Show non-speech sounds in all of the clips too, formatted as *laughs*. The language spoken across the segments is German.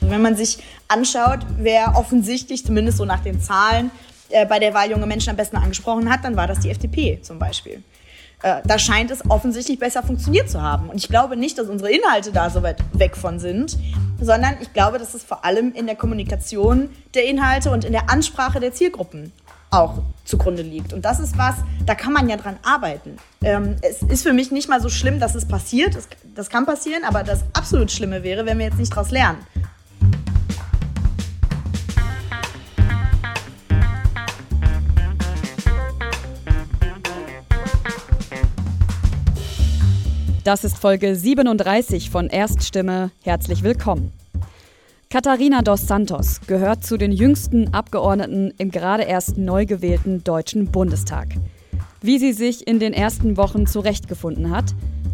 Wenn man sich anschaut, wer offensichtlich, zumindest so nach den Zahlen, äh, bei der Wahl junge Menschen am besten angesprochen hat, dann war das die FDP zum Beispiel. Äh, da scheint es offensichtlich besser funktioniert zu haben. Und ich glaube nicht, dass unsere Inhalte da so weit weg von sind, sondern ich glaube, dass es vor allem in der Kommunikation der Inhalte und in der Ansprache der Zielgruppen auch zugrunde liegt. Und das ist was, da kann man ja dran arbeiten. Ähm, es ist für mich nicht mal so schlimm, dass es passiert. Das, das kann passieren, aber das absolut Schlimme wäre, wenn wir jetzt nicht daraus lernen. Das ist Folge 37 von Erststimme. Herzlich willkommen. Katharina dos Santos gehört zu den jüngsten Abgeordneten im gerade erst neu gewählten Deutschen Bundestag. Wie sie sich in den ersten Wochen zurechtgefunden hat,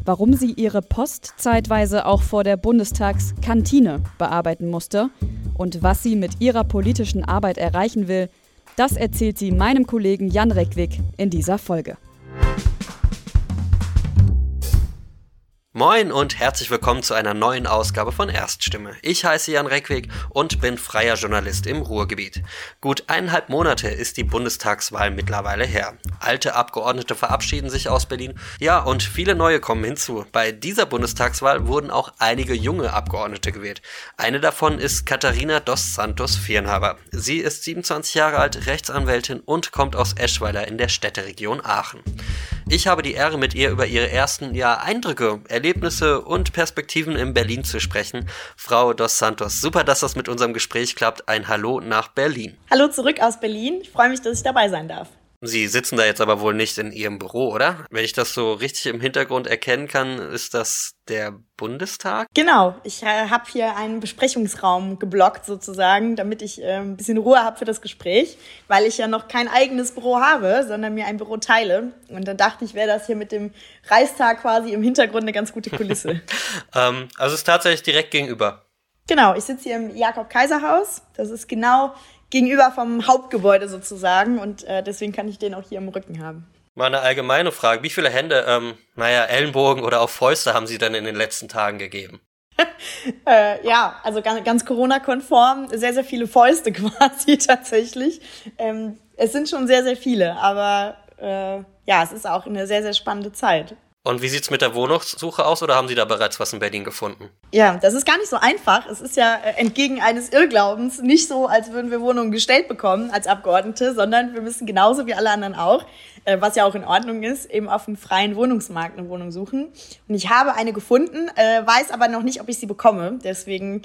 warum sie ihre Post zeitweise auch vor der Bundestagskantine bearbeiten musste und was sie mit ihrer politischen Arbeit erreichen will, das erzählt sie meinem Kollegen Jan Reckwig in dieser Folge. Moin und herzlich willkommen zu einer neuen Ausgabe von Erststimme. Ich heiße Jan Reckweg und bin freier Journalist im Ruhrgebiet. Gut eineinhalb Monate ist die Bundestagswahl mittlerweile her. Alte Abgeordnete verabschieden sich aus Berlin. Ja, und viele neue kommen hinzu. Bei dieser Bundestagswahl wurden auch einige junge Abgeordnete gewählt. Eine davon ist Katharina dos Santos Vierenhaber. Sie ist 27 Jahre alt, Rechtsanwältin und kommt aus Eschweiler in der Städteregion Aachen. Ich habe die Ehre, mit ihr über ihre ersten ja, Eindrücke, Erlebnisse und Perspektiven in Berlin zu sprechen. Frau Dos Santos, super, dass das mit unserem Gespräch klappt. Ein Hallo nach Berlin. Hallo zurück aus Berlin. Ich freue mich, dass ich dabei sein darf. Sie sitzen da jetzt aber wohl nicht in Ihrem Büro, oder? Wenn ich das so richtig im Hintergrund erkennen kann, ist das der Bundestag? Genau, ich äh, habe hier einen Besprechungsraum geblockt sozusagen, damit ich äh, ein bisschen Ruhe habe für das Gespräch, weil ich ja noch kein eigenes Büro habe, sondern mir ein Büro teile. Und dann dachte ich, wäre das hier mit dem Reichstag quasi im Hintergrund eine ganz gute Kulisse. *laughs* *laughs* ähm, also es ist tatsächlich direkt gegenüber. Genau, ich sitze hier im Jakob-Kaiser-Haus. Das ist genau gegenüber vom Hauptgebäude sozusagen und äh, deswegen kann ich den auch hier im Rücken haben. Mal eine allgemeine Frage. Wie viele Hände, ähm, naja, Ellenbogen oder auch Fäuste haben Sie denn in den letzten Tagen gegeben? *laughs* äh, ja, also ganz, ganz Corona-konform, sehr, sehr viele Fäuste *laughs* quasi tatsächlich. Ähm, es sind schon sehr, sehr viele, aber äh, ja, es ist auch eine sehr, sehr spannende Zeit. Und wie sieht's mit der Wohnungssuche aus oder haben Sie da bereits was in Berlin gefunden? Ja, das ist gar nicht so einfach. Es ist ja äh, entgegen eines Irrglaubens nicht so, als würden wir Wohnungen gestellt bekommen als Abgeordnete, sondern wir müssen genauso wie alle anderen auch, äh, was ja auch in Ordnung ist, eben auf dem freien Wohnungsmarkt eine Wohnung suchen. Und ich habe eine gefunden, äh, weiß aber noch nicht, ob ich sie bekomme. Deswegen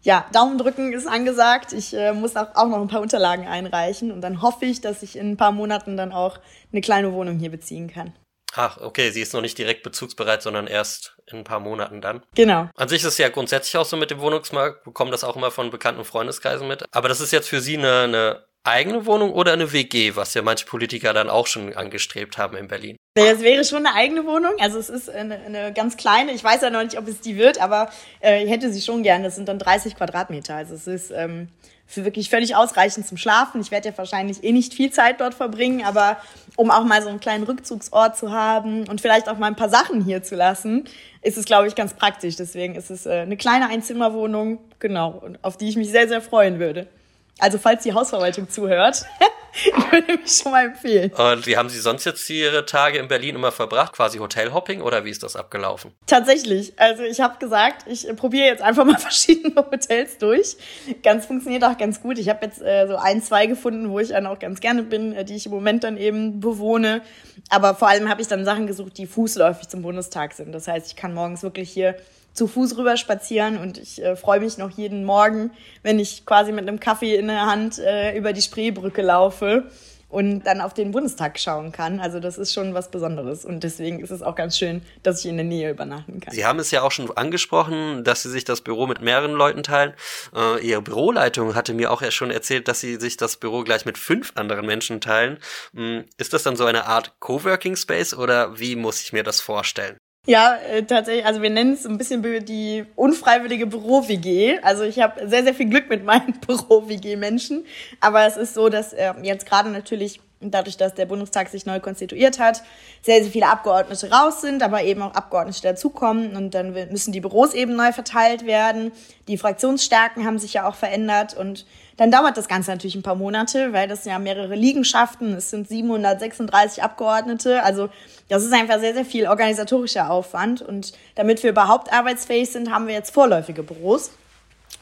ja, Daumen drücken ist angesagt. Ich muss auch noch ein paar Unterlagen einreichen und dann hoffe ich, dass ich in ein paar Monaten dann auch eine kleine Wohnung hier beziehen kann. Ach, okay, sie ist noch nicht direkt bezugsbereit, sondern erst in ein paar Monaten dann. Genau. An sich ist es ja grundsätzlich auch so mit dem Wohnungsmarkt, bekommen das auch immer von bekannten Freundeskreisen mit. Aber das ist jetzt für Sie eine, eine eigene Wohnung oder eine WG, was ja manche Politiker dann auch schon angestrebt haben in Berlin? Das wäre schon eine eigene Wohnung. Also es ist eine, eine ganz kleine. Ich weiß ja noch nicht, ob es die wird, aber äh, ich hätte sie schon gern. Das sind dann 30 Quadratmeter. Also es ist ähm, für wirklich völlig ausreichend zum Schlafen. Ich werde ja wahrscheinlich eh nicht viel Zeit dort verbringen, aber um auch mal so einen kleinen Rückzugsort zu haben und vielleicht auch mal ein paar Sachen hier zu lassen, ist es, glaube ich, ganz praktisch. Deswegen ist es äh, eine kleine Einzimmerwohnung, genau, auf die ich mich sehr, sehr freuen würde. Also falls die Hausverwaltung zuhört, *laughs* würde mich schon mal empfehlen. Und wie haben Sie sonst jetzt Ihre Tage in Berlin immer verbracht? Quasi Hotelhopping oder wie ist das abgelaufen? Tatsächlich. Also ich habe gesagt, ich probiere jetzt einfach mal *laughs* verschiedene Hotels durch. Ganz funktioniert auch ganz gut. Ich habe jetzt äh, so ein, zwei gefunden, wo ich dann auch ganz gerne bin, äh, die ich im Moment dann eben bewohne. Aber vor allem habe ich dann Sachen gesucht, die fußläufig zum Bundestag sind. Das heißt, ich kann morgens wirklich hier zu Fuß rüber spazieren und ich äh, freue mich noch jeden Morgen, wenn ich quasi mit einem Kaffee in der Hand äh, über die Spreebrücke laufe und dann auf den Bundestag schauen kann. Also das ist schon was Besonderes und deswegen ist es auch ganz schön, dass ich in der Nähe übernachten kann. Sie haben es ja auch schon angesprochen, dass Sie sich das Büro mit mehreren Leuten teilen. Äh, Ihre Büroleitung hatte mir auch ja schon erzählt, dass Sie sich das Büro gleich mit fünf anderen Menschen teilen. Hm, ist das dann so eine Art Coworking Space oder wie muss ich mir das vorstellen? Ja, äh, tatsächlich. Also wir nennen es ein bisschen die unfreiwillige Büro-WG. Also ich habe sehr, sehr viel Glück mit meinen *laughs* Büro-WG-Menschen. Aber es ist so, dass äh, jetzt gerade natürlich dadurch, dass der Bundestag sich neu konstituiert hat, sehr, sehr viele Abgeordnete raus sind, aber eben auch Abgeordnete dazukommen. Und dann müssen die Büros eben neu verteilt werden. Die Fraktionsstärken haben sich ja auch verändert. Und dann dauert das Ganze natürlich ein paar Monate, weil das ja mehrere Liegenschaften, es sind 736 Abgeordnete. Also das ist einfach sehr, sehr viel organisatorischer Aufwand. Und damit wir überhaupt arbeitsfähig sind, haben wir jetzt vorläufige Büros.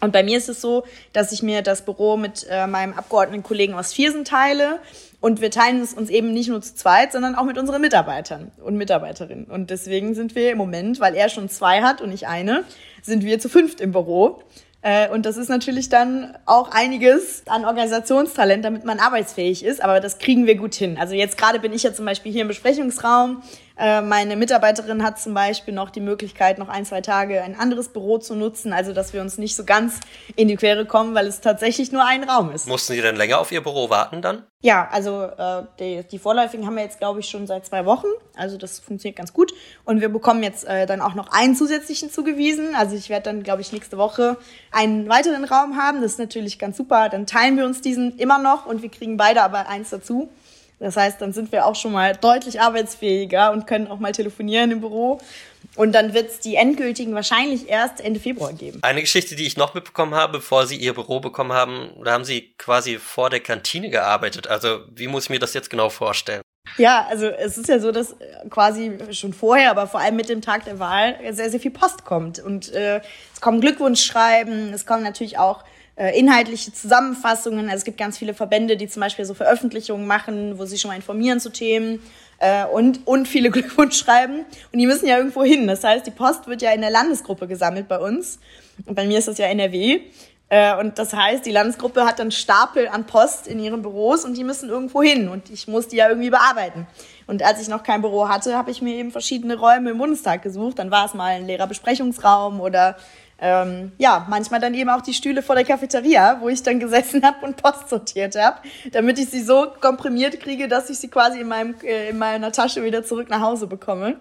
Und bei mir ist es so, dass ich mir das Büro mit äh, meinem Abgeordnetenkollegen aus Viersen teile. Und wir teilen es uns eben nicht nur zu zweit, sondern auch mit unseren Mitarbeitern und Mitarbeiterinnen. Und deswegen sind wir im Moment, weil er schon zwei hat und ich eine, sind wir zu fünft im Büro. Äh, und das ist natürlich dann auch einiges an Organisationstalent, damit man arbeitsfähig ist. Aber das kriegen wir gut hin. Also jetzt gerade bin ich ja zum Beispiel hier im Besprechungsraum. Äh, meine Mitarbeiterin hat zum Beispiel noch die Möglichkeit, noch ein, zwei Tage ein anderes Büro zu nutzen. Also dass wir uns nicht so ganz in die Quere kommen, weil es tatsächlich nur ein Raum ist. Mussten Sie denn länger auf Ihr Büro warten dann? Ja, also äh, die, die Vorläufigen haben wir jetzt, glaube ich, schon seit zwei Wochen. Also das funktioniert ganz gut. Und wir bekommen jetzt äh, dann auch noch einen zusätzlichen zugewiesen. Also ich werde dann, glaube ich, nächste Woche einen weiteren Raum haben. Das ist natürlich ganz super. Dann teilen wir uns diesen immer noch und wir kriegen beide aber eins dazu. Das heißt, dann sind wir auch schon mal deutlich arbeitsfähiger und können auch mal telefonieren im Büro. Und dann wird es die endgültigen wahrscheinlich erst Ende Februar geben. Eine Geschichte, die ich noch mitbekommen habe, bevor Sie Ihr Büro bekommen haben, da haben Sie quasi vor der Kantine gearbeitet. Also wie muss ich mir das jetzt genau vorstellen? Ja, also es ist ja so, dass quasi schon vorher, aber vor allem mit dem Tag der Wahl sehr, sehr viel Post kommt. Und äh, es kommen Glückwunschschreiben, es kommen natürlich auch äh, inhaltliche Zusammenfassungen. Also es gibt ganz viele Verbände, die zum Beispiel so Veröffentlichungen machen, wo sie schon mal informieren zu Themen äh, und, und viele *laughs* Glückwunsch schreiben. Und die müssen ja irgendwo hin. Das heißt, die Post wird ja in der Landesgruppe gesammelt bei uns. Und bei mir ist das ja NRW. Äh, und das heißt, die Landesgruppe hat dann Stapel an Post in ihren Büros und die müssen irgendwo hin. Und ich muss die ja irgendwie bearbeiten. Und als ich noch kein Büro hatte, habe ich mir eben verschiedene Räume im Bundestag gesucht. Dann war es mal ein leerer Besprechungsraum oder ähm, ja, manchmal dann eben auch die Stühle vor der Cafeteria, wo ich dann gesessen habe und Post sortiert habe, damit ich sie so komprimiert kriege, dass ich sie quasi in, meinem, äh, in meiner Tasche wieder zurück nach Hause bekomme.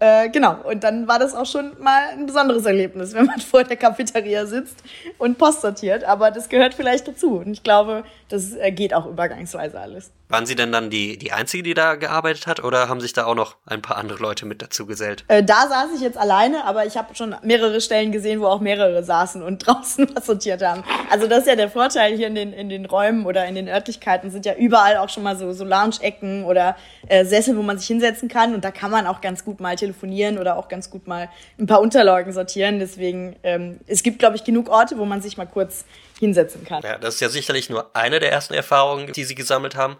Äh, genau, und dann war das auch schon mal ein besonderes Erlebnis, wenn man *laughs* vor der Cafeteria sitzt und Post sortiert. Aber das gehört vielleicht dazu. Und ich glaube, das äh, geht auch übergangsweise alles. Waren Sie denn dann die, die Einzige, die da gearbeitet hat, oder haben sich da auch noch ein paar andere Leute mit dazu gesellt? Äh, da saß ich jetzt alleine, aber ich habe schon mehrere Stellen gesehen, wo auch mehrere saßen und *laughs* draußen was sortiert haben. Also das ist ja der Vorteil hier in den, in den Räumen oder in den Örtlichkeiten, sind ja überall auch schon mal so, so Lounge-Ecken oder äh, Sessel, wo man sich hinsetzen kann. Und da kann man auch ganz gut mal telefonieren oder auch ganz gut mal ein paar Unterlagen sortieren. Deswegen, ähm, es gibt, glaube ich, genug Orte, wo man sich mal kurz hinsetzen kann. Ja, das ist ja sicherlich nur eine der ersten Erfahrungen, die Sie gesammelt haben.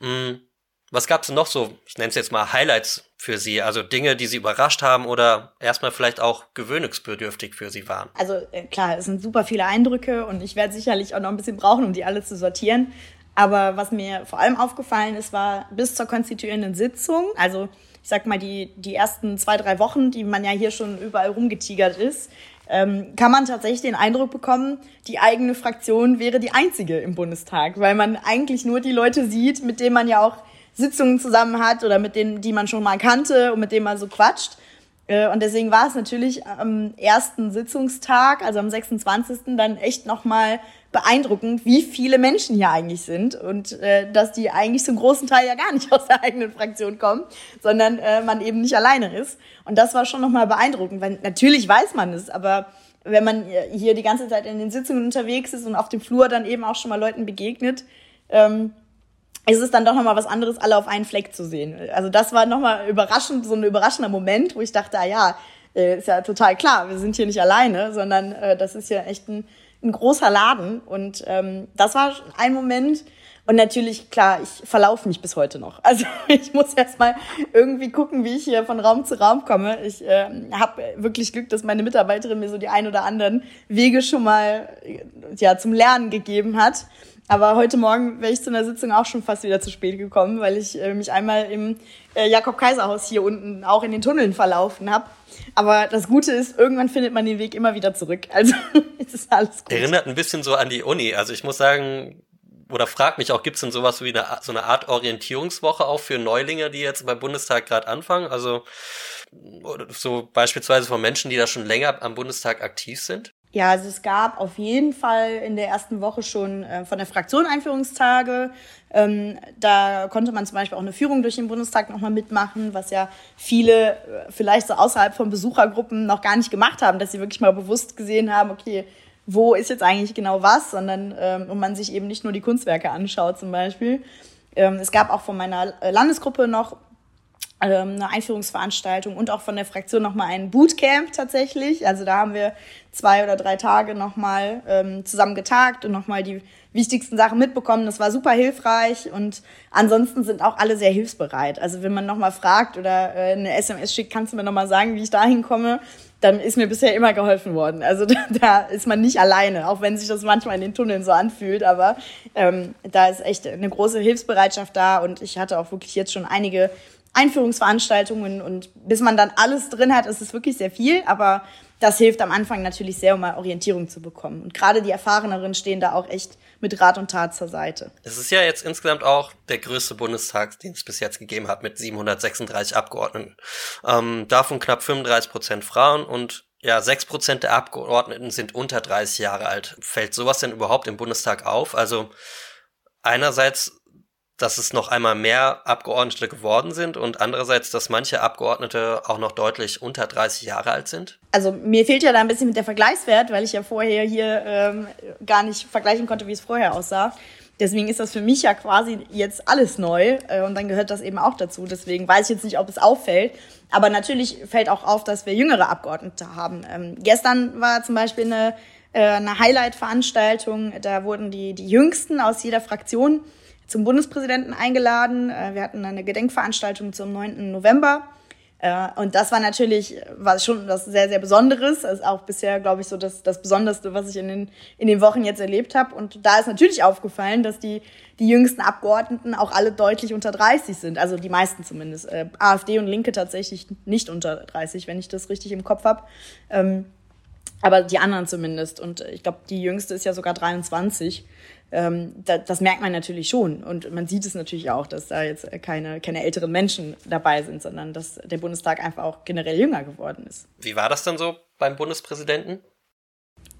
Hm, was gab es noch so, ich nenne es jetzt mal Highlights für Sie, also Dinge, die Sie überrascht haben oder erstmal vielleicht auch gewöhnungsbedürftig für Sie waren? Also äh, klar, es sind super viele Eindrücke und ich werde sicherlich auch noch ein bisschen brauchen, um die alle zu sortieren. Aber was mir vor allem aufgefallen ist, war bis zur konstituierenden Sitzung, also ich sag mal die, die ersten zwei, drei Wochen, die man ja hier schon überall rumgetigert ist, ähm, kann man tatsächlich den Eindruck bekommen, die eigene Fraktion wäre die einzige im Bundestag, weil man eigentlich nur die Leute sieht, mit denen man ja auch Sitzungen zusammen hat oder mit denen, die man schon mal kannte und mit denen man so quatscht. Äh, und deswegen war es natürlich am ersten Sitzungstag, also am 26. dann echt nochmal beeindruckend, wie viele Menschen hier eigentlich sind und äh, dass die eigentlich zum großen Teil ja gar nicht *laughs* aus der eigenen Fraktion kommen, sondern äh, man eben nicht alleine ist. Und das war schon nochmal beeindruckend, weil natürlich weiß man es, aber wenn man hier die ganze Zeit in den Sitzungen unterwegs ist und auf dem Flur dann eben auch schon mal Leuten begegnet, ähm, ist es dann doch nochmal was anderes, alle auf einen Fleck zu sehen. Also das war nochmal überraschend, so ein überraschender Moment, wo ich dachte, ah ja, äh, ist ja total klar, wir sind hier nicht alleine, sondern äh, das ist ja echt ein ein großer Laden und ähm, das war ein Moment. Und natürlich, klar, ich verlaufe mich bis heute noch. Also *laughs* ich muss erst mal irgendwie gucken, wie ich hier von Raum zu Raum komme. Ich äh, habe wirklich Glück, dass meine Mitarbeiterin mir so die ein oder anderen Wege schon mal ja, zum Lernen gegeben hat. Aber heute Morgen wäre ich zu einer Sitzung auch schon fast wieder zu spät gekommen, weil ich äh, mich einmal im äh, Jakob-Kaiser-Haus hier unten auch in den Tunneln verlaufen habe. Aber das Gute ist, irgendwann findet man den Weg immer wieder zurück. *laughs* Also es ist alles gut. Erinnert ein bisschen so an die Uni. Also ich muss sagen, oder frag mich auch, gibt es denn sowas wie eine, so eine Art Orientierungswoche auch für Neulinge, die jetzt beim Bundestag gerade anfangen? Also so beispielsweise von Menschen, die da schon länger am Bundestag aktiv sind? Ja, also es gab auf jeden Fall in der ersten Woche schon äh, von der Fraktion Einführungstage. Ähm, da konnte man zum Beispiel auch eine Führung durch den Bundestag nochmal mitmachen, was ja viele äh, vielleicht so außerhalb von Besuchergruppen noch gar nicht gemacht haben, dass sie wirklich mal bewusst gesehen haben, okay, wo ist jetzt eigentlich genau was, sondern ähm, und man sich eben nicht nur die Kunstwerke anschaut zum Beispiel. Ähm, es gab auch von meiner Landesgruppe noch eine Einführungsveranstaltung und auch von der Fraktion nochmal ein Bootcamp tatsächlich. Also da haben wir zwei oder drei Tage nochmal ähm, zusammen getagt und nochmal die wichtigsten Sachen mitbekommen. Das war super hilfreich und ansonsten sind auch alle sehr hilfsbereit. Also wenn man nochmal fragt oder äh, eine SMS schickt, kannst du mir nochmal sagen, wie ich da hinkomme, dann ist mir bisher immer geholfen worden. Also *laughs* da, da ist man nicht alleine, auch wenn sich das manchmal in den Tunneln so anfühlt. Aber ähm, da ist echt eine große Hilfsbereitschaft da und ich hatte auch wirklich jetzt schon einige Einführungsveranstaltungen und bis man dann alles drin hat, ist es wirklich sehr viel, aber das hilft am Anfang natürlich sehr, um mal Orientierung zu bekommen. Und gerade die Erfahreneren stehen da auch echt mit Rat und Tat zur Seite. Es ist ja jetzt insgesamt auch der größte Bundestag, den es bis jetzt gegeben hat, mit 736 Abgeordneten. Ähm, davon knapp 35 Prozent Frauen und ja, 6 Prozent der Abgeordneten sind unter 30 Jahre alt. Fällt sowas denn überhaupt im Bundestag auf? Also einerseits dass es noch einmal mehr Abgeordnete geworden sind und andererseits, dass manche Abgeordnete auch noch deutlich unter 30 Jahre alt sind? Also mir fehlt ja da ein bisschen mit der Vergleichswert, weil ich ja vorher hier ähm, gar nicht vergleichen konnte, wie es vorher aussah. Deswegen ist das für mich ja quasi jetzt alles neu äh, und dann gehört das eben auch dazu. Deswegen weiß ich jetzt nicht, ob es auffällt. Aber natürlich fällt auch auf, dass wir jüngere Abgeordnete haben. Ähm, gestern war zum Beispiel eine, äh, eine Highlight-Veranstaltung. Da wurden die, die Jüngsten aus jeder Fraktion zum Bundespräsidenten eingeladen. Äh, wir hatten eine Gedenkveranstaltung zum 9. November. Äh, und das war natürlich war schon was sehr, sehr Besonderes. Das ist auch bisher, glaube ich, so das, das Besonderste, was ich in den, in den Wochen jetzt erlebt habe. Und da ist natürlich aufgefallen, dass die, die jüngsten Abgeordneten auch alle deutlich unter 30 sind. Also die meisten zumindest. Äh, AfD und Linke tatsächlich nicht unter 30, wenn ich das richtig im Kopf habe. Ähm, aber die anderen zumindest. Und ich glaube, die jüngste ist ja sogar 23 ähm, da, das merkt man natürlich schon. Und man sieht es natürlich auch, dass da jetzt keine, keine älteren Menschen dabei sind, sondern dass der Bundestag einfach auch generell jünger geworden ist. Wie war das dann so beim Bundespräsidenten?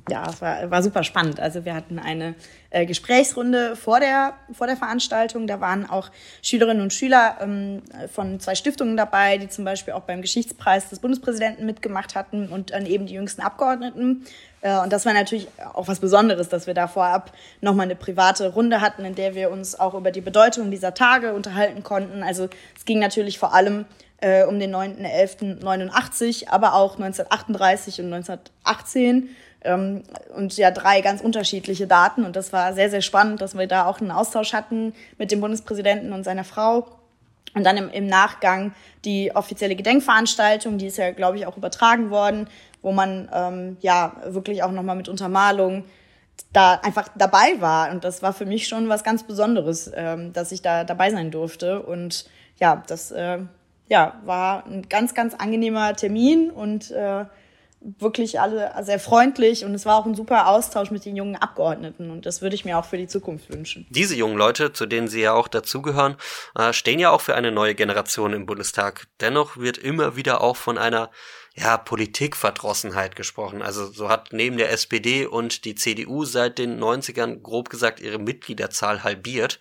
Ja, es war, war super spannend. Also wir hatten eine äh, Gesprächsrunde vor der, vor der Veranstaltung. Da waren auch Schülerinnen und Schüler ähm, von zwei Stiftungen dabei, die zum Beispiel auch beim Geschichtspreis des Bundespräsidenten mitgemacht hatten und dann eben die jüngsten Abgeordneten. Äh, und das war natürlich auch was Besonderes, dass wir da vorab nochmal eine private Runde hatten, in der wir uns auch über die Bedeutung dieser Tage unterhalten konnten. Also es ging natürlich vor allem äh, um den 9.11.89, aber auch 1938 und 1918 ähm, und ja drei ganz unterschiedliche Daten. Und das war sehr, sehr spannend, dass wir da auch einen Austausch hatten mit dem Bundespräsidenten und seiner Frau. Und dann im, im Nachgang die offizielle Gedenkveranstaltung, die ist ja, glaube ich, auch übertragen worden, wo man ähm, ja wirklich auch nochmal mit Untermalung da einfach dabei war. Und das war für mich schon was ganz Besonderes, ähm, dass ich da dabei sein durfte. Und ja, das äh, ja, war ein ganz, ganz angenehmer Termin und äh, wirklich alle sehr freundlich und es war auch ein super Austausch mit den jungen Abgeordneten und das würde ich mir auch für die Zukunft wünschen. Diese jungen Leute, zu denen Sie ja auch dazugehören, äh, stehen ja auch für eine neue Generation im Bundestag. Dennoch wird immer wieder auch von einer ja, Politikverdrossenheit gesprochen. Also so hat neben der SPD und die CDU seit den 90ern grob gesagt ihre Mitgliederzahl halbiert.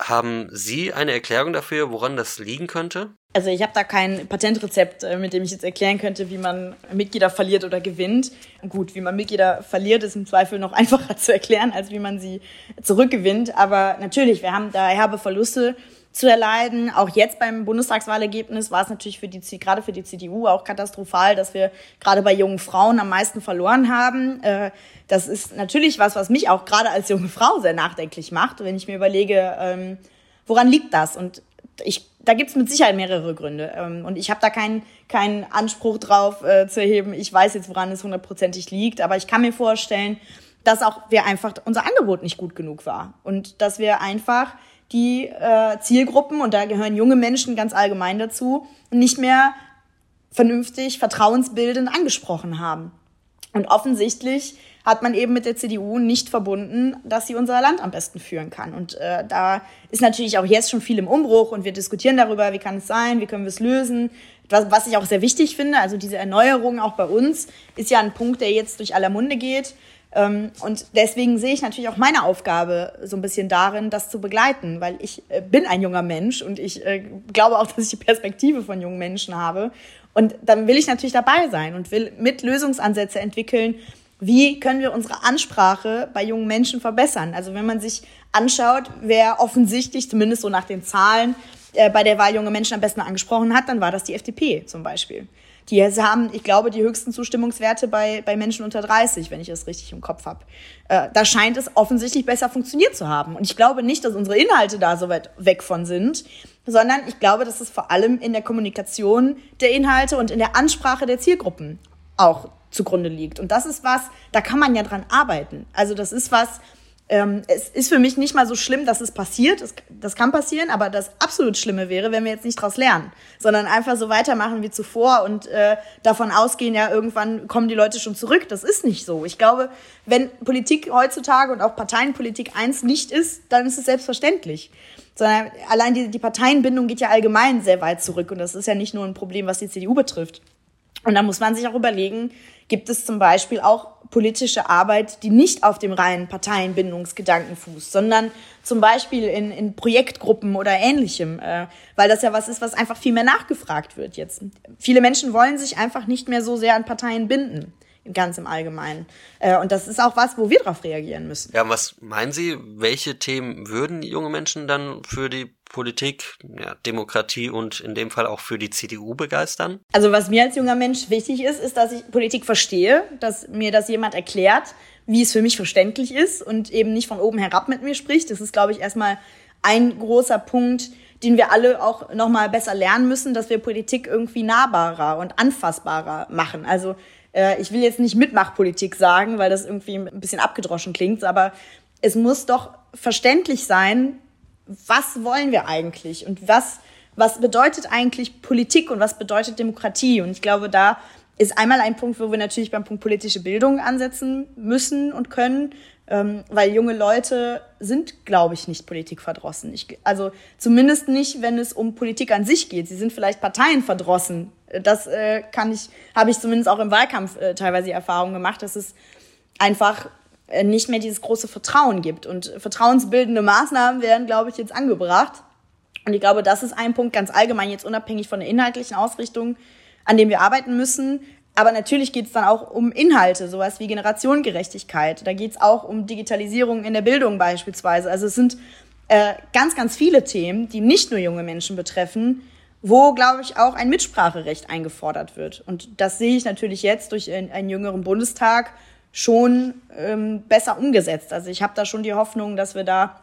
Haben Sie eine Erklärung dafür, woran das liegen könnte? Also ich habe da kein Patentrezept, äh, mit dem ich jetzt erklären könnte, wie man Mitglieder verliert oder gewinnt. Gut, wie man Mitglieder verliert, ist im Zweifel noch *laughs* einfacher zu erklären, als wie man sie zurückgewinnt. Aber natürlich, wir haben da herbe Verluste zu erleiden. Auch jetzt beim Bundestagswahlergebnis war es natürlich für die, gerade für die CDU auch katastrophal, dass wir gerade bei jungen Frauen am meisten verloren haben. Äh, das ist natürlich was, was mich auch gerade als junge Frau sehr nachdenklich macht, wenn ich mir überlege, ähm, woran liegt das? Und ich da gibt es mit Sicherheit mehrere Gründe. Ähm, und ich habe da keinen keinen Anspruch drauf äh, zu erheben, ich weiß jetzt, woran es hundertprozentig liegt, aber ich kann mir vorstellen, dass auch wir einfach unser Angebot nicht gut genug war. Und dass wir einfach die äh, Zielgruppen, und da gehören junge Menschen ganz allgemein dazu, nicht mehr vernünftig, vertrauensbildend angesprochen haben. Und offensichtlich hat man eben mit der CDU nicht verbunden, dass sie unser Land am besten führen kann. Und äh, da ist natürlich auch jetzt schon viel im Umbruch und wir diskutieren darüber, wie kann es sein, wie können wir es lösen. Was, was ich auch sehr wichtig finde, also diese Erneuerung auch bei uns, ist ja ein Punkt, der jetzt durch aller Munde geht. Ähm, und deswegen sehe ich natürlich auch meine Aufgabe so ein bisschen darin, das zu begleiten, weil ich äh, bin ein junger Mensch und ich äh, glaube auch, *laughs* dass ich die Perspektive von jungen Menschen habe. Und dann will ich natürlich dabei sein und will mit Lösungsansätze entwickeln, wie können wir unsere Ansprache bei jungen Menschen verbessern? Also wenn man sich anschaut, wer offensichtlich, zumindest so nach den Zahlen, äh, bei der Wahl junge Menschen am besten angesprochen hat, dann war das die FDP zum Beispiel. Die haben, ich glaube, die höchsten Zustimmungswerte bei, bei Menschen unter 30, wenn ich das richtig im Kopf habe. Äh, da scheint es offensichtlich besser funktioniert zu haben. Und ich glaube nicht, dass unsere Inhalte da so weit weg von sind, sondern ich glaube, dass es vor allem in der Kommunikation der Inhalte und in der Ansprache der Zielgruppen auch zugrunde liegt. Und das ist was, da kann man ja dran arbeiten. Also das ist was, ähm, es ist für mich nicht mal so schlimm, dass es passiert. Es, das kann passieren, aber das absolut Schlimme wäre, wenn wir jetzt nicht daraus lernen, sondern einfach so weitermachen wie zuvor und äh, davon ausgehen, ja, irgendwann kommen die Leute schon zurück. Das ist nicht so. Ich glaube, wenn Politik heutzutage und auch Parteienpolitik eins nicht ist, dann ist es selbstverständlich. Sondern allein die, die Parteienbindung geht ja allgemein sehr weit zurück und das ist ja nicht nur ein Problem, was die CDU betrifft. Und da muss man sich auch überlegen, gibt es zum Beispiel auch politische Arbeit, die nicht auf dem reinen Parteienbindungsgedanken fußt, sondern zum Beispiel in, in Projektgruppen oder ähnlichem, äh, weil das ja was ist, was einfach viel mehr nachgefragt wird jetzt. Viele Menschen wollen sich einfach nicht mehr so sehr an Parteien binden ganz im Allgemeinen. Äh, und das ist auch was, wo wir darauf reagieren müssen. Ja, was meinen Sie, welche Themen würden junge Menschen dann für die Politik, ja, Demokratie und in dem Fall auch für die CDU begeistern? Also was mir als junger Mensch wichtig ist, ist, dass ich Politik verstehe, dass mir das jemand erklärt, wie es für mich verständlich ist und eben nicht von oben herab mit mir spricht. Das ist, glaube ich, erstmal ein großer Punkt, den wir alle auch noch mal besser lernen müssen, dass wir Politik irgendwie nahbarer und anfassbarer machen. Also äh, ich will jetzt nicht Mitmachpolitik sagen, weil das irgendwie ein bisschen abgedroschen klingt, aber es muss doch verständlich sein, was wollen wir eigentlich und was, was bedeutet eigentlich Politik und was bedeutet Demokratie? Und ich glaube, da ist einmal ein Punkt, wo wir natürlich beim Punkt politische Bildung ansetzen müssen und können, ähm, weil junge Leute sind, glaube ich, nicht politikverdrossen. Ich, also zumindest nicht, wenn es um Politik an sich geht. Sie sind vielleicht parteienverdrossen. Das äh, kann ich, habe ich zumindest auch im Wahlkampf äh, teilweise Erfahrungen gemacht, dass es einfach äh, nicht mehr dieses große Vertrauen gibt. Und vertrauensbildende Maßnahmen werden, glaube ich, jetzt angebracht. Und ich glaube, das ist ein Punkt ganz allgemein, jetzt unabhängig von der inhaltlichen Ausrichtung, an dem wir arbeiten müssen. Aber natürlich geht es dann auch um Inhalte, sowas wie Generationengerechtigkeit. Da geht es auch um Digitalisierung in der Bildung beispielsweise. Also es sind äh, ganz, ganz viele Themen, die nicht nur junge Menschen betreffen, wo, glaube ich, auch ein Mitspracherecht eingefordert wird. Und das sehe ich natürlich jetzt durch einen jüngeren Bundestag schon ähm, besser umgesetzt. Also ich habe da schon die Hoffnung, dass wir da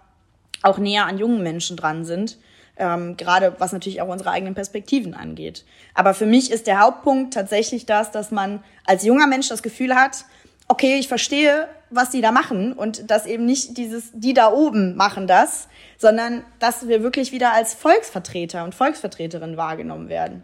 auch näher an jungen Menschen dran sind. Ähm, gerade was natürlich auch unsere eigenen Perspektiven angeht. Aber für mich ist der Hauptpunkt tatsächlich das, dass man als junger Mensch das Gefühl hat, okay, ich verstehe, was die da machen und dass eben nicht dieses, die da oben machen das, sondern dass wir wirklich wieder als Volksvertreter und Volksvertreterin wahrgenommen werden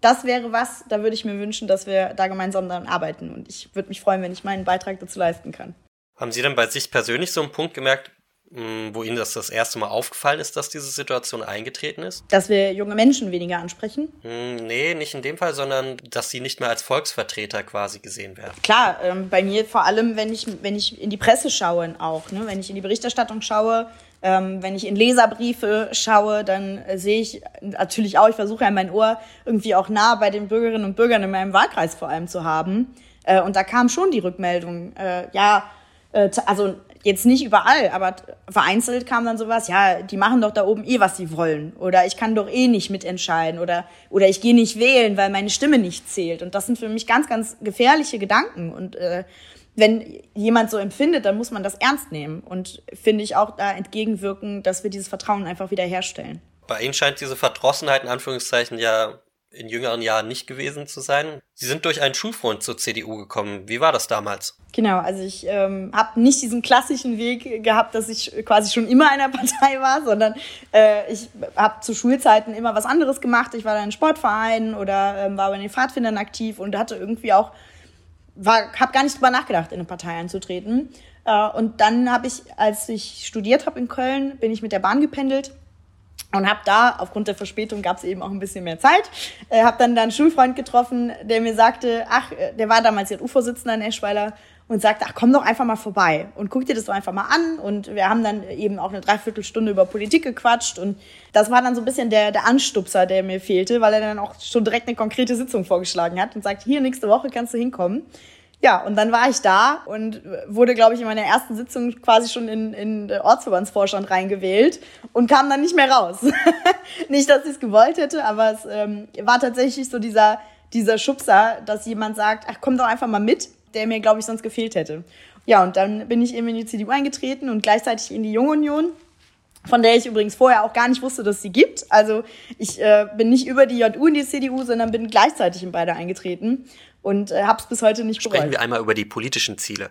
das wäre was, da würde ich mir wünschen, dass wir da gemeinsam daran arbeiten. Und ich würde mich freuen, wenn ich meinen Beitrag dazu leisten kann. Haben Sie denn bei sich persönlich so einen Punkt gemerkt, wo Ihnen das das erste Mal aufgefallen ist, dass diese Situation eingetreten ist? Dass wir junge Menschen weniger ansprechen? Hm, nee, nicht in dem Fall, sondern dass sie nicht mehr als Volksvertreter quasi gesehen werden. Klar, ähm, bei mir vor allem, wenn ich, wenn ich in die Presse schaue auch, ne? wenn ich in die Berichterstattung schaue, ähm, wenn ich in Leserbriefe schaue, dann äh, sehe ich natürlich auch, ich versuche ja mein Ohr irgendwie auch nah bei den Bürgerinnen und Bürgern in meinem Wahlkreis vor allem zu haben. Äh, und da kam schon die Rückmeldung, äh, ja, äh, also jetzt nicht überall, aber vereinzelt kam dann sowas, ja, die machen doch da oben eh, was sie wollen. Oder ich kann doch eh nicht mitentscheiden. Oder, oder ich gehe nicht wählen, weil meine Stimme nicht zählt. Und das sind für mich ganz, ganz gefährliche Gedanken. Und äh, wenn jemand so empfindet, dann muss man das ernst nehmen und finde ich auch da entgegenwirken, dass wir dieses Vertrauen einfach wieder herstellen. Bei Ihnen scheint diese Verdrossenheit in Anführungszeichen ja in jüngeren Jahren nicht gewesen zu sein. Sie sind durch einen Schulfreund zur CDU gekommen. Wie war das damals? Genau, also ich ähm, habe nicht diesen klassischen Weg gehabt, dass ich quasi schon immer in der *laughs* Partei war, sondern äh, ich habe zu Schulzeiten immer was anderes gemacht. Ich war dann in Sportvereinen oder ähm, war bei den Pfadfindern aktiv und hatte irgendwie auch habe gar nicht drüber nachgedacht, in eine Partei einzutreten. Äh, und dann habe ich, als ich studiert habe in Köln, bin ich mit der Bahn gependelt und habe da, aufgrund der Verspätung gab es eben auch ein bisschen mehr Zeit, äh, habe dann da einen Schulfreund getroffen, der mir sagte, ach, äh, der war damals JU-Vorsitzender in Eschweiler und sagte, ach, komm doch einfach mal vorbei und guck dir das doch einfach mal an. Und wir haben dann eben auch eine Dreiviertelstunde über Politik gequatscht und das war dann so ein bisschen der, der Anstupser, der mir fehlte, weil er dann auch schon direkt eine konkrete Sitzung vorgeschlagen hat und sagt, hier, nächste Woche kannst du hinkommen. Ja, und dann war ich da und wurde, glaube ich, in meiner ersten Sitzung quasi schon in, in Ortsverbandsvorstand reingewählt und kam dann nicht mehr raus. *laughs* nicht, dass ich es gewollt hätte, aber es ähm, war tatsächlich so dieser, dieser Schubser, dass jemand sagt, ach, komm doch einfach mal mit, der mir, glaube ich, sonst gefehlt hätte. Ja, und dann bin ich eben in die CDU eingetreten und gleichzeitig in die Junge Union von der ich übrigens vorher auch gar nicht wusste, dass sie gibt. Also ich äh, bin nicht über die JU in die CDU, sondern bin gleichzeitig in beide eingetreten und äh, habe es bis heute nicht bereut. Sprechen wir einmal über die politischen Ziele.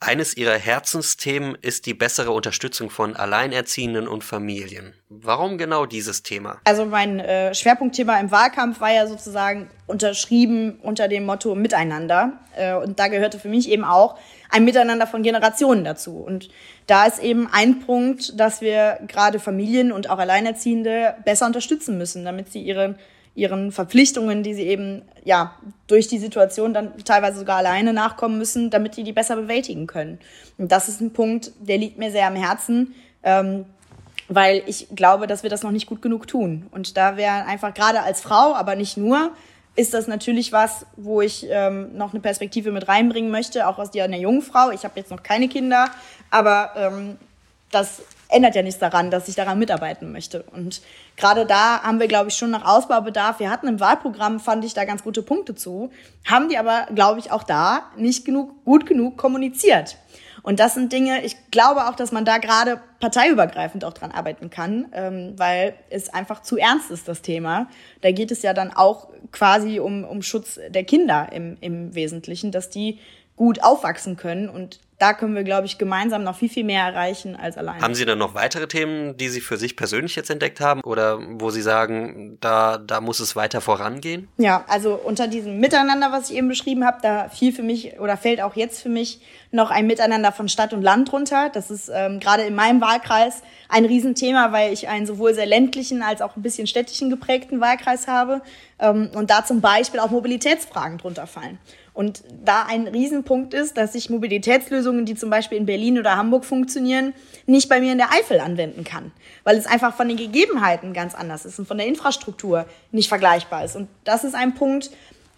Eines ihrer Herzensthemen ist die bessere Unterstützung von Alleinerziehenden und Familien. Warum genau dieses Thema? Also mein äh, Schwerpunktthema im Wahlkampf war ja sozusagen unterschrieben unter dem Motto Miteinander. Äh, und da gehörte für mich eben auch ein Miteinander von Generationen dazu. Und da ist eben ein Punkt, dass wir gerade Familien und auch Alleinerziehende besser unterstützen müssen, damit sie ihren ihren Verpflichtungen, die sie eben ja durch die Situation dann teilweise sogar alleine nachkommen müssen, damit die die besser bewältigen können. Und das ist ein Punkt, der liegt mir sehr am Herzen, ähm, weil ich glaube, dass wir das noch nicht gut genug tun. Und da wäre einfach gerade als Frau, aber nicht nur, ist das natürlich was, wo ich ähm, noch eine Perspektive mit reinbringen möchte, auch aus einer jungen Frau. Ich habe jetzt noch keine Kinder, aber ähm, das ändert ja nichts daran, dass ich daran mitarbeiten möchte. Und gerade da haben wir, glaube ich, schon noch Ausbaubedarf. Wir hatten im Wahlprogramm, fand ich da ganz gute Punkte zu, haben die aber, glaube ich, auch da nicht genug, gut genug kommuniziert. Und das sind Dinge, ich glaube auch, dass man da gerade parteiübergreifend auch dran arbeiten kann, ähm, weil es einfach zu ernst ist, das Thema. Da geht es ja dann auch quasi um, um Schutz der Kinder im, im Wesentlichen, dass die gut aufwachsen können. Und da können wir, glaube ich, gemeinsam noch viel, viel mehr erreichen als alleine. Haben Sie dann noch weitere Themen, die Sie für sich persönlich jetzt entdeckt haben oder wo Sie sagen, da, da muss es weiter vorangehen? Ja, also unter diesem Miteinander, was ich eben beschrieben habe, da fiel für mich oder fällt auch jetzt für mich noch ein Miteinander von Stadt und Land drunter. Das ist ähm, gerade in meinem Wahlkreis ein Riesenthema, weil ich einen sowohl sehr ländlichen als auch ein bisschen städtischen geprägten Wahlkreis habe ähm, und da zum Beispiel auch Mobilitätsfragen drunter fallen. Und da ein Riesenpunkt ist, dass ich Mobilitätslösungen, die zum Beispiel in Berlin oder Hamburg funktionieren, nicht bei mir in der Eifel anwenden kann, weil es einfach von den Gegebenheiten ganz anders ist und von der Infrastruktur nicht vergleichbar ist. Und das ist ein Punkt,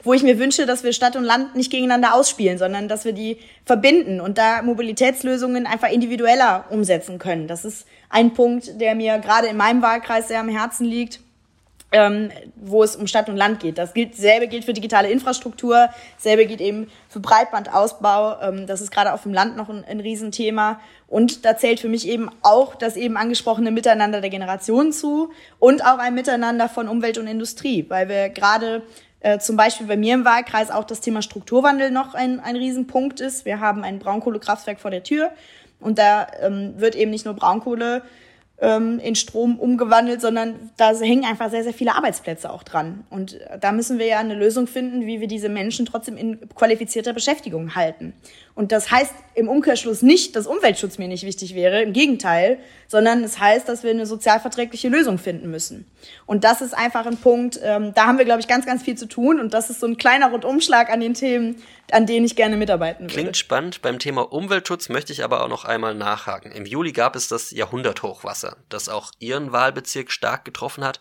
wo ich mir wünsche, dass wir Stadt und Land nicht gegeneinander ausspielen, sondern dass wir die verbinden und da Mobilitätslösungen einfach individueller umsetzen können. Das ist ein Punkt, der mir gerade in meinem Wahlkreis sehr am Herzen liegt ähm, wo es um Stadt und Land geht. Das gilt, selbe gilt für digitale Infrastruktur, selbe gilt eben für Breitbandausbau. Ähm, das ist gerade auf dem Land noch ein, ein Riesenthema. Und da zählt für mich eben auch das eben angesprochene Miteinander der Generationen zu und auch ein Miteinander von Umwelt und Industrie, weil wir gerade äh, zum Beispiel bei mir im Wahlkreis auch das Thema Strukturwandel noch ein, ein Riesenpunkt ist. Wir haben ein Braunkohlekraftwerk vor der Tür und da ähm, wird eben nicht nur Braunkohle ähm, in Strom umgewandelt, sondern da hängen einfach sehr, sehr viele Arbeitsplätze auch dran. Und da müssen wir ja eine Lösung finden, wie wir diese Menschen trotzdem in qualifizierter Beschäftigung halten. Und das heißt im Umkehrschluss nicht, dass Umweltschutz mir nicht wichtig wäre, im Gegenteil, sondern es heißt, dass wir eine sozialverträgliche Lösung finden müssen. Und das ist einfach ein Punkt, ähm, da haben wir, glaube ich, ganz, ganz viel zu tun. Und das ist so ein kleiner Rundumschlag an den Themen, an denen ich gerne mitarbeiten würde. Klingt spannend. Beim Thema Umweltschutz möchte ich aber auch noch einmal nachhaken. Im Juli gab es das Jahrhunderthochwasser, das auch Ihren Wahlbezirk stark getroffen hat.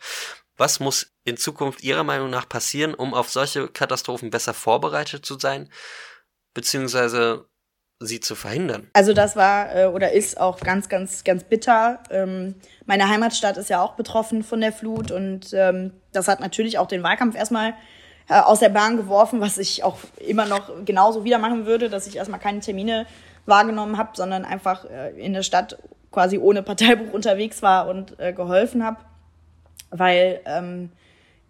Was muss in Zukunft Ihrer Meinung nach passieren, um auf solche Katastrophen besser vorbereitet zu sein? Beziehungsweise sie zu verhindern. Also das war äh, oder ist auch ganz, ganz, ganz bitter. Ähm, meine Heimatstadt ist ja auch betroffen von der Flut und ähm, das hat natürlich auch den Wahlkampf erstmal äh, aus der Bahn geworfen, was ich auch immer noch genauso wieder machen würde, dass ich erstmal keine Termine wahrgenommen habe, sondern einfach äh, in der Stadt quasi ohne Parteibuch *laughs* unterwegs war und äh, geholfen habe, weil ähm,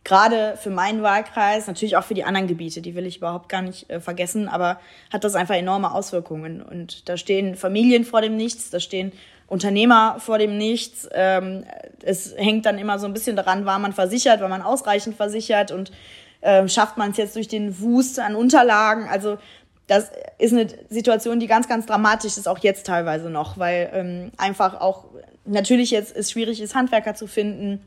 gerade für meinen Wahlkreis, natürlich auch für die anderen Gebiete, die will ich überhaupt gar nicht äh, vergessen, aber hat das einfach enorme Auswirkungen. Und da stehen Familien vor dem Nichts, da stehen Unternehmer vor dem Nichts. Ähm, es hängt dann immer so ein bisschen daran, war man versichert, war man ausreichend versichert und äh, schafft man es jetzt durch den Wust an Unterlagen. Also das ist eine Situation, die ganz, ganz dramatisch ist, auch jetzt teilweise noch, weil ähm, einfach auch natürlich jetzt es schwierig ist, Handwerker zu finden.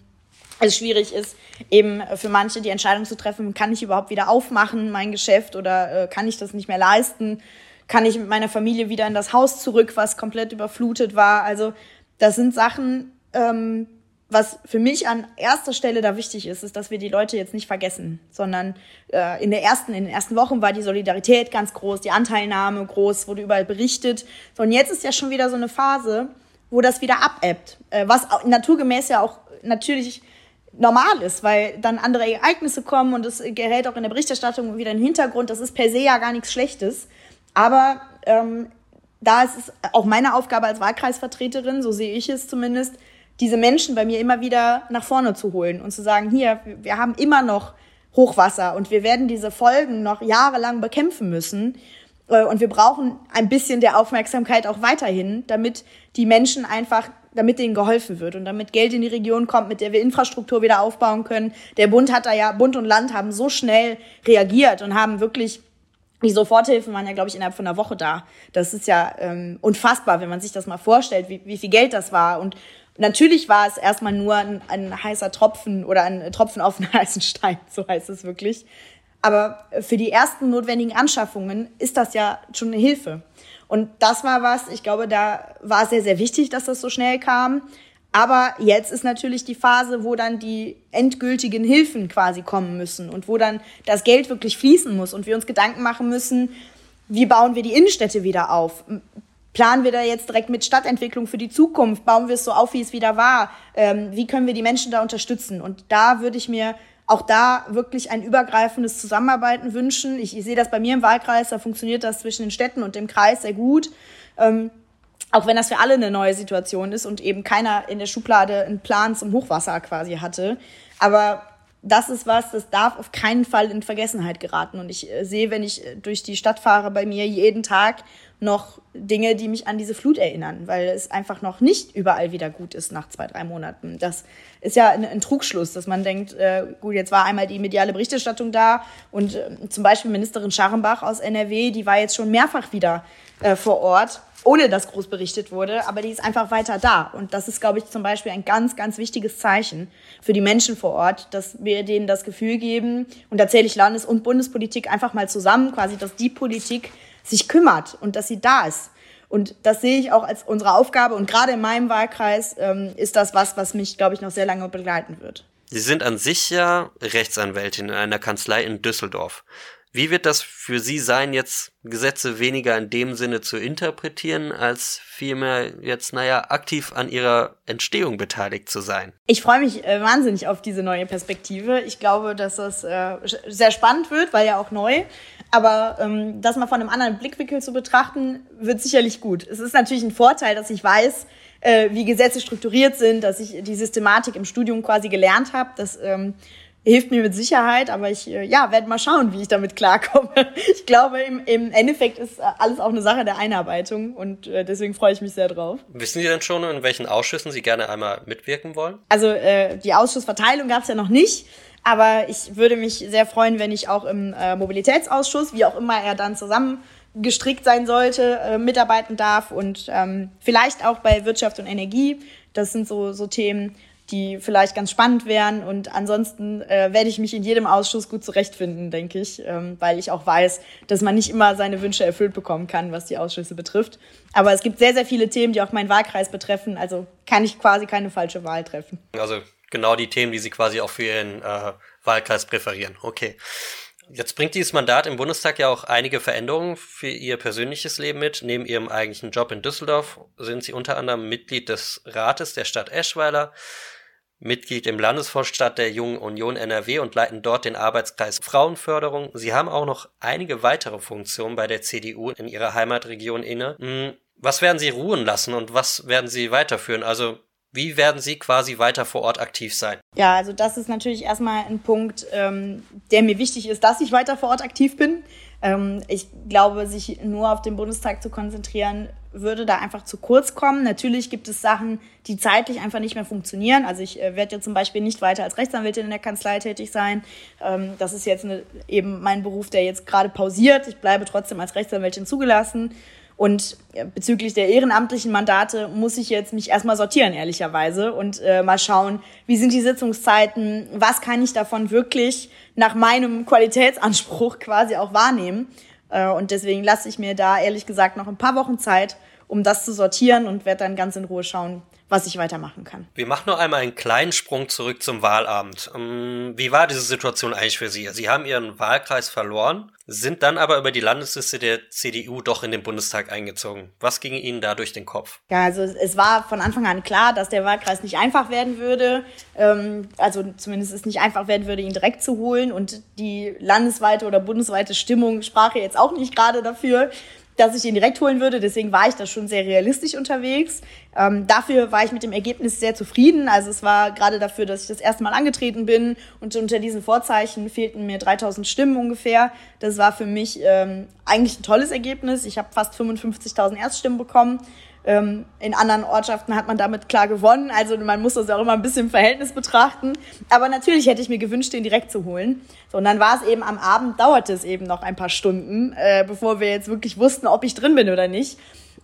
Es schwierig ist, eben für manche die Entscheidung zu treffen, kann ich überhaupt wieder aufmachen, mein Geschäft, oder äh, kann ich das nicht mehr leisten? Kann ich mit meiner Familie wieder in das Haus zurück, was komplett überflutet war? Also das sind Sachen, ähm, was für mich an erster Stelle da wichtig ist, ist, dass wir die Leute jetzt nicht vergessen, sondern äh, in der ersten, in den ersten Wochen war die Solidarität ganz groß, die Anteilnahme groß, wurde überall berichtet. So, und jetzt ist ja schon wieder so eine Phase, wo das wieder abebbt, äh, was naturgemäß ja auch natürlich normal ist, weil dann andere Ereignisse kommen und es gerät auch in der Berichterstattung wieder in den Hintergrund. Das ist per se ja gar nichts Schlechtes. Aber ähm, da ist es auch meine Aufgabe als Wahlkreisvertreterin, so sehe ich es zumindest, diese Menschen bei mir immer wieder nach vorne zu holen und zu sagen, hier, wir haben immer noch Hochwasser und wir werden diese Folgen noch jahrelang bekämpfen müssen. Äh, und wir brauchen ein bisschen der Aufmerksamkeit auch weiterhin, damit die Menschen einfach, damit denen geholfen wird und damit Geld in die Region kommt, mit der wir Infrastruktur wieder aufbauen können. Der Bund hat da ja, Bund und Land haben so schnell reagiert und haben wirklich die Soforthilfen waren ja, glaube ich, innerhalb von einer Woche da. Das ist ja ähm, unfassbar, wenn man sich das mal vorstellt, wie, wie viel Geld das war. Und Natürlich war es erstmal nur ein, ein heißer Tropfen oder ein Tropfen auf einen *laughs* heißen Stein, so heißt es wirklich. Aber für die ersten notwendigen Anschaffungen ist das ja schon eine Hilfe. Und das war was, ich glaube, da war es sehr, sehr wichtig, dass das so schnell kam. Aber jetzt ist natürlich die Phase, wo dann die endgültigen Hilfen quasi kommen müssen und wo dann das Geld wirklich fließen muss und wir uns Gedanken machen müssen, wie bauen wir die Innenstädte wieder auf? planen wir da jetzt direkt mit Stadtentwicklung für die Zukunft? Bauen wir es so auf, wie es wieder war? Ähm, wie können wir die Menschen da unterstützen? Und da würde ich mir auch da wirklich ein übergreifendes Zusammenarbeiten wünschen. Ich, ich sehe das bei mir im Wahlkreis, da funktioniert das zwischen den Städten und dem Kreis sehr gut. Ähm, auch wenn das für alle eine neue Situation ist und eben keiner in der Schublade einen Plan zum Hochwasser quasi hatte. Aber das ist was, das darf auf keinen Fall in Vergessenheit geraten. Und ich äh, sehe, wenn ich äh, durch die Stadt fahre, bei mir jeden Tag noch Dinge, die mich an diese Flut erinnern, weil es einfach noch nicht überall wieder gut ist nach zwei, drei Monaten. Das ist ja ein, ein Trugschluss, dass man denkt, äh, gut, jetzt war einmal die mediale Berichterstattung da und äh, zum Beispiel Ministerin Scharrenbach aus NRW, die war jetzt schon mehrfach wieder äh, vor Ort, ohne dass groß berichtet wurde, aber die ist einfach weiter da. Und das ist, glaube ich, zum Beispiel ein ganz, ganz wichtiges Zeichen für die Menschen vor Ort, dass wir denen das Gefühl geben, und da zähle ich Landes- und Bundespolitik einfach mal zusammen, quasi, dass die Politik sich kümmert und dass sie da ist. Und das sehe ich auch als unsere Aufgabe. Und gerade in meinem Wahlkreis ähm, ist das was, was mich, glaube ich, noch sehr lange begleiten wird. Sie sind an sich ja Rechtsanwältin in einer Kanzlei in Düsseldorf. Wie wird das für Sie sein, jetzt Gesetze weniger in dem Sinne zu interpretieren, als vielmehr jetzt, naja, aktiv an ihrer Entstehung beteiligt zu sein? Ich freue mich äh, wahnsinnig auf diese neue Perspektive. Ich glaube, dass das äh, sehr spannend wird, weil ja auch neu. Aber ähm, das mal von einem anderen Blickwinkel zu betrachten, wird sicherlich gut. Es ist natürlich ein Vorteil, dass ich weiß, äh, wie Gesetze strukturiert sind, dass ich die Systematik im Studium quasi gelernt habe. Das ähm, hilft mir mit Sicherheit, aber ich äh, ja, werde mal schauen, wie ich damit klarkomme. *laughs* Ich glaube, im, im Endeffekt ist alles auch eine Sache der Einarbeitung und äh, deswegen freue ich mich sehr drauf. Wissen Sie denn schon, in welchen Ausschüssen Sie gerne einmal mitwirken wollen? Also äh, die Ausschussverteilung gab es ja noch nicht. Aber ich würde mich sehr freuen, wenn ich auch im äh, Mobilitätsausschuss, wie auch immer er dann zusammengestrickt sein sollte, äh, mitarbeiten darf und ähm, vielleicht auch bei Wirtschaft und Energie. Das sind so, so Themen, die vielleicht ganz spannend wären. Und ansonsten äh, werde ich mich in jedem Ausschuss gut zurechtfinden, denke ich, ähm, weil ich auch weiß, dass man nicht immer seine Wünsche erfüllt bekommen kann, was die Ausschüsse betrifft. Aber es gibt sehr, sehr viele Themen, die auch meinen Wahlkreis betreffen. Also kann ich quasi keine falsche Wahl treffen. Also genau die Themen, die Sie quasi auch für Ihren äh, Wahlkreis präferieren. Okay. Jetzt bringt dieses Mandat im Bundestag ja auch einige Veränderungen für Ihr persönliches Leben mit. Neben Ihrem eigentlichen Job in Düsseldorf sind Sie unter anderem Mitglied des Rates der Stadt Eschweiler, Mitglied im Landesvorstand der Jungen Union NRW und leiten dort den Arbeitskreis Frauenförderung. Sie haben auch noch einige weitere Funktionen bei der CDU in Ihrer Heimatregion inne. Hm, was werden Sie ruhen lassen und was werden Sie weiterführen? Also wie werden Sie quasi weiter vor Ort aktiv sein? Ja, also das ist natürlich erstmal ein Punkt, ähm, der mir wichtig ist, dass ich weiter vor Ort aktiv bin. Ähm, ich glaube, sich nur auf den Bundestag zu konzentrieren, würde da einfach zu kurz kommen. Natürlich gibt es Sachen, die zeitlich einfach nicht mehr funktionieren. Also ich äh, werde ja zum Beispiel nicht weiter als Rechtsanwältin in der Kanzlei tätig sein. Ähm, das ist jetzt eine, eben mein Beruf, der jetzt gerade pausiert. Ich bleibe trotzdem als Rechtsanwältin zugelassen. Und bezüglich der ehrenamtlichen Mandate muss ich jetzt mich erstmal sortieren, ehrlicherweise, und äh, mal schauen, wie sind die Sitzungszeiten, was kann ich davon wirklich nach meinem Qualitätsanspruch *laughs* quasi auch wahrnehmen. Äh, und deswegen lasse ich mir da ehrlich gesagt noch ein paar Wochen Zeit, um das zu sortieren und werde dann ganz in Ruhe schauen, was ich weitermachen kann. Wir machen noch einmal einen kleinen Sprung zurück zum Wahlabend. Ähm, wie war diese Situation eigentlich für Sie? Sie haben Ihren Wahlkreis verloren, sind dann aber über die Landesliste der CDU doch in den Bundestag eingezogen. Was ging Ihnen da durch den Kopf? Ja, also es war von Anfang an klar, dass der Wahlkreis nicht einfach werden würde. Ähm, also zumindest es nicht einfach werden würde, ihn direkt zu holen. Und die landesweite oder bundesweite Stimmung sprach jetzt auch nicht gerade dafür dass ich ihn direkt holen würde. Deswegen war ich da schon sehr realistisch unterwegs. Ähm, dafür war ich mit dem Ergebnis sehr zufrieden. Also es war gerade dafür, dass ich das erste Mal angetreten bin und unter diesen Vorzeichen fehlten mir 3000 Stimmen ungefähr. Das war für mich ähm, eigentlich ein tolles Ergebnis. Ich habe fast 55.000 Erststimmen bekommen. Ähm, in anderen Ortschaften hat man damit klar gewonnen. Also man muss das ja auch immer ein bisschen im Verhältnis betrachten. Aber natürlich hätte ich mir gewünscht, den direkt zu holen. So, und dann war es eben am Abend, dauerte es eben noch ein paar Stunden, äh, bevor wir jetzt wirklich wussten, ob ich drin bin oder nicht.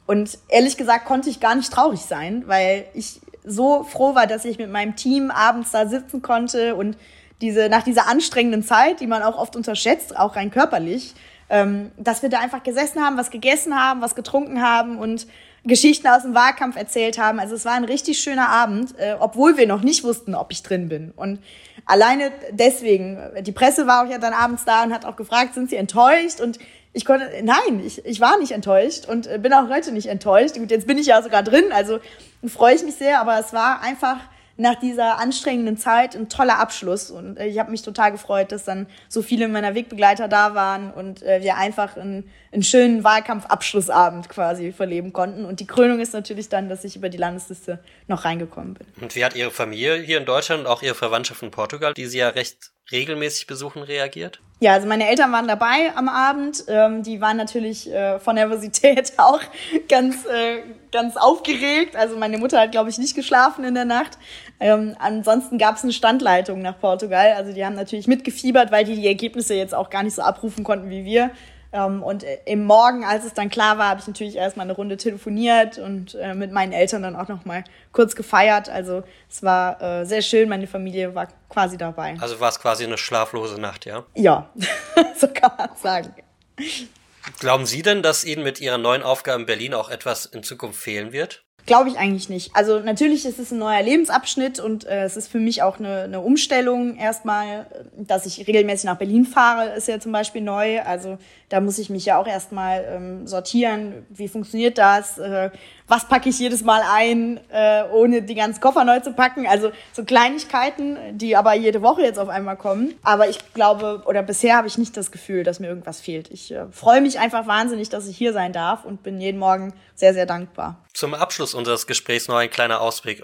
Und ehrlich gesagt konnte ich gar nicht traurig sein, weil ich so froh war, dass ich mit meinem Team abends da sitzen konnte und diese, nach dieser anstrengenden Zeit, die man auch oft unterschätzt, auch rein körperlich, ähm, dass wir da einfach gesessen haben, was gegessen haben, was getrunken haben und Geschichten aus dem Wahlkampf erzählt haben. Also es war ein richtig schöner Abend, äh, obwohl wir noch nicht wussten, ob ich drin bin. Und alleine deswegen, die Presse war auch ja dann abends da und hat auch gefragt, sind Sie enttäuscht? Und ich konnte, nein, ich, ich war nicht enttäuscht und äh, bin auch heute nicht enttäuscht. Gut, jetzt bin ich ja sogar drin, also freue ich mich sehr, aber es war einfach nach dieser anstrengenden Zeit ein toller Abschluss. Und äh, ich habe mich total gefreut, dass dann so viele meiner Wegbegleiter da waren und äh, wir einfach einen, einen schönen Wahlkampfabschlussabend quasi verleben konnten. Und die Krönung ist natürlich dann, dass ich über die Landesliste noch reingekommen bin. Und wie hat Ihre Familie hier in Deutschland und auch Ihre Verwandtschaft in Portugal, die Sie ja recht regelmäßig besuchen, reagiert? Ja, also meine Eltern waren dabei am Abend. Ähm, die waren natürlich äh, von Nervosität *laughs* auch ganz, äh, ganz aufgeregt. Also meine Mutter hat, glaube ich, nicht geschlafen in der Nacht. Ähm, ansonsten gab es eine Standleitung nach Portugal. Also die haben natürlich mitgefiebert, weil die die Ergebnisse jetzt auch gar nicht so abrufen konnten wie wir. Ähm, und äh, im Morgen, als es dann klar war, habe ich natürlich erstmal eine Runde telefoniert und äh, mit meinen Eltern dann auch noch mal kurz gefeiert. Also es war äh, sehr schön, meine Familie war quasi dabei. Also war es quasi eine schlaflose Nacht, ja? Ja, *laughs* so kann man sagen. Glauben Sie denn, dass Ihnen mit Ihrer neuen Aufgabe in Berlin auch etwas in Zukunft fehlen wird? Glaube ich eigentlich nicht. Also natürlich ist es ein neuer Lebensabschnitt und äh, es ist für mich auch eine, eine Umstellung erstmal, dass ich regelmäßig nach Berlin fahre, ist ja zum Beispiel neu. Also da muss ich mich ja auch erstmal ähm, sortieren. Wie funktioniert das? Äh, was packe ich jedes Mal ein, äh, ohne die ganzen Koffer neu zu packen? Also so Kleinigkeiten, die aber jede Woche jetzt auf einmal kommen. Aber ich glaube, oder bisher habe ich nicht das Gefühl, dass mir irgendwas fehlt. Ich äh, freue mich einfach wahnsinnig, dass ich hier sein darf und bin jeden Morgen sehr, sehr dankbar. Zum Abschluss unseres Gesprächs noch ein kleiner Ausblick.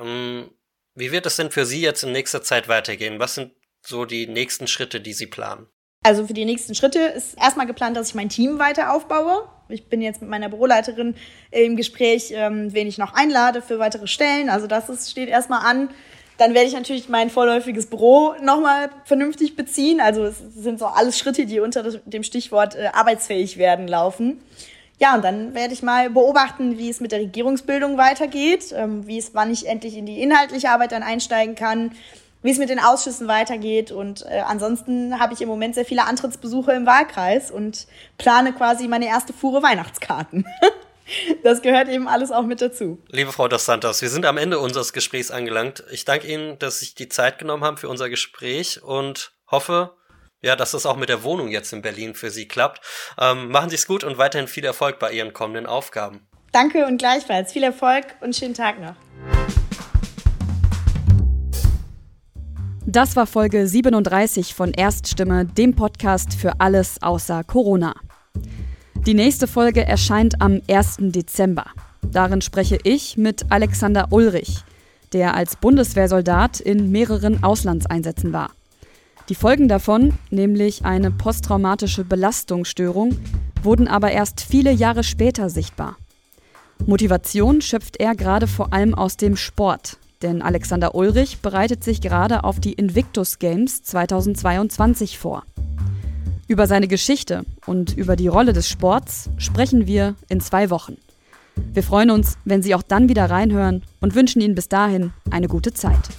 Wie wird es denn für Sie jetzt in nächster Zeit weitergehen? Was sind so die nächsten Schritte, die Sie planen? Also für die nächsten Schritte ist erstmal geplant, dass ich mein Team weiter aufbaue. Ich bin jetzt mit meiner Büroleiterin im Gespräch, ähm, wen ich noch einlade für weitere Stellen. Also das ist, steht erstmal an. Dann werde ich natürlich mein vorläufiges Büro nochmal vernünftig beziehen. Also es sind so alles Schritte, die unter dem Stichwort äh, arbeitsfähig werden laufen. Ja, und dann werde ich mal beobachten, wie es mit der Regierungsbildung weitergeht, ähm, wie es, wann ich endlich in die inhaltliche Arbeit dann einsteigen kann, wie es mit den Ausschüssen weitergeht. Und äh, ansonsten habe ich im Moment sehr viele Antrittsbesuche im Wahlkreis und plane quasi meine erste Fuhre Weihnachtskarten. *laughs* Das gehört eben alles auch mit dazu. Liebe Frau Dos Santos, wir sind am Ende unseres Gesprächs angelangt. Ich danke Ihnen, dass Sie sich die Zeit genommen haben für unser Gespräch und hoffe, ja, dass das auch mit der Wohnung jetzt in Berlin für Sie klappt. Ähm, machen Sie es gut und weiterhin viel Erfolg bei Ihren kommenden Aufgaben. Danke und gleichfalls. Viel Erfolg und schönen Tag noch. Das war Folge 37 von Erststimme, dem Podcast für alles außer Corona. Die nächste Folge erscheint am 1. Dezember. Darin spreche ich mit Alexander Ulrich, der als Bundeswehrsoldat in mehreren Auslandseinsätzen war. Die Folgen davon, nämlich eine posttraumatische Belastungsstörung, wurden aber erst viele Jahre später sichtbar. Motivation schöpft er gerade vor allem aus dem Sport, denn Alexander Ulrich bereitet sich gerade auf die Invictus Games 2022 vor. Über seine Geschichte und über die Rolle des Sports sprechen wir in zwei Wochen. Wir freuen uns, wenn Sie auch dann wieder reinhören und wünschen Ihnen bis dahin eine gute Zeit.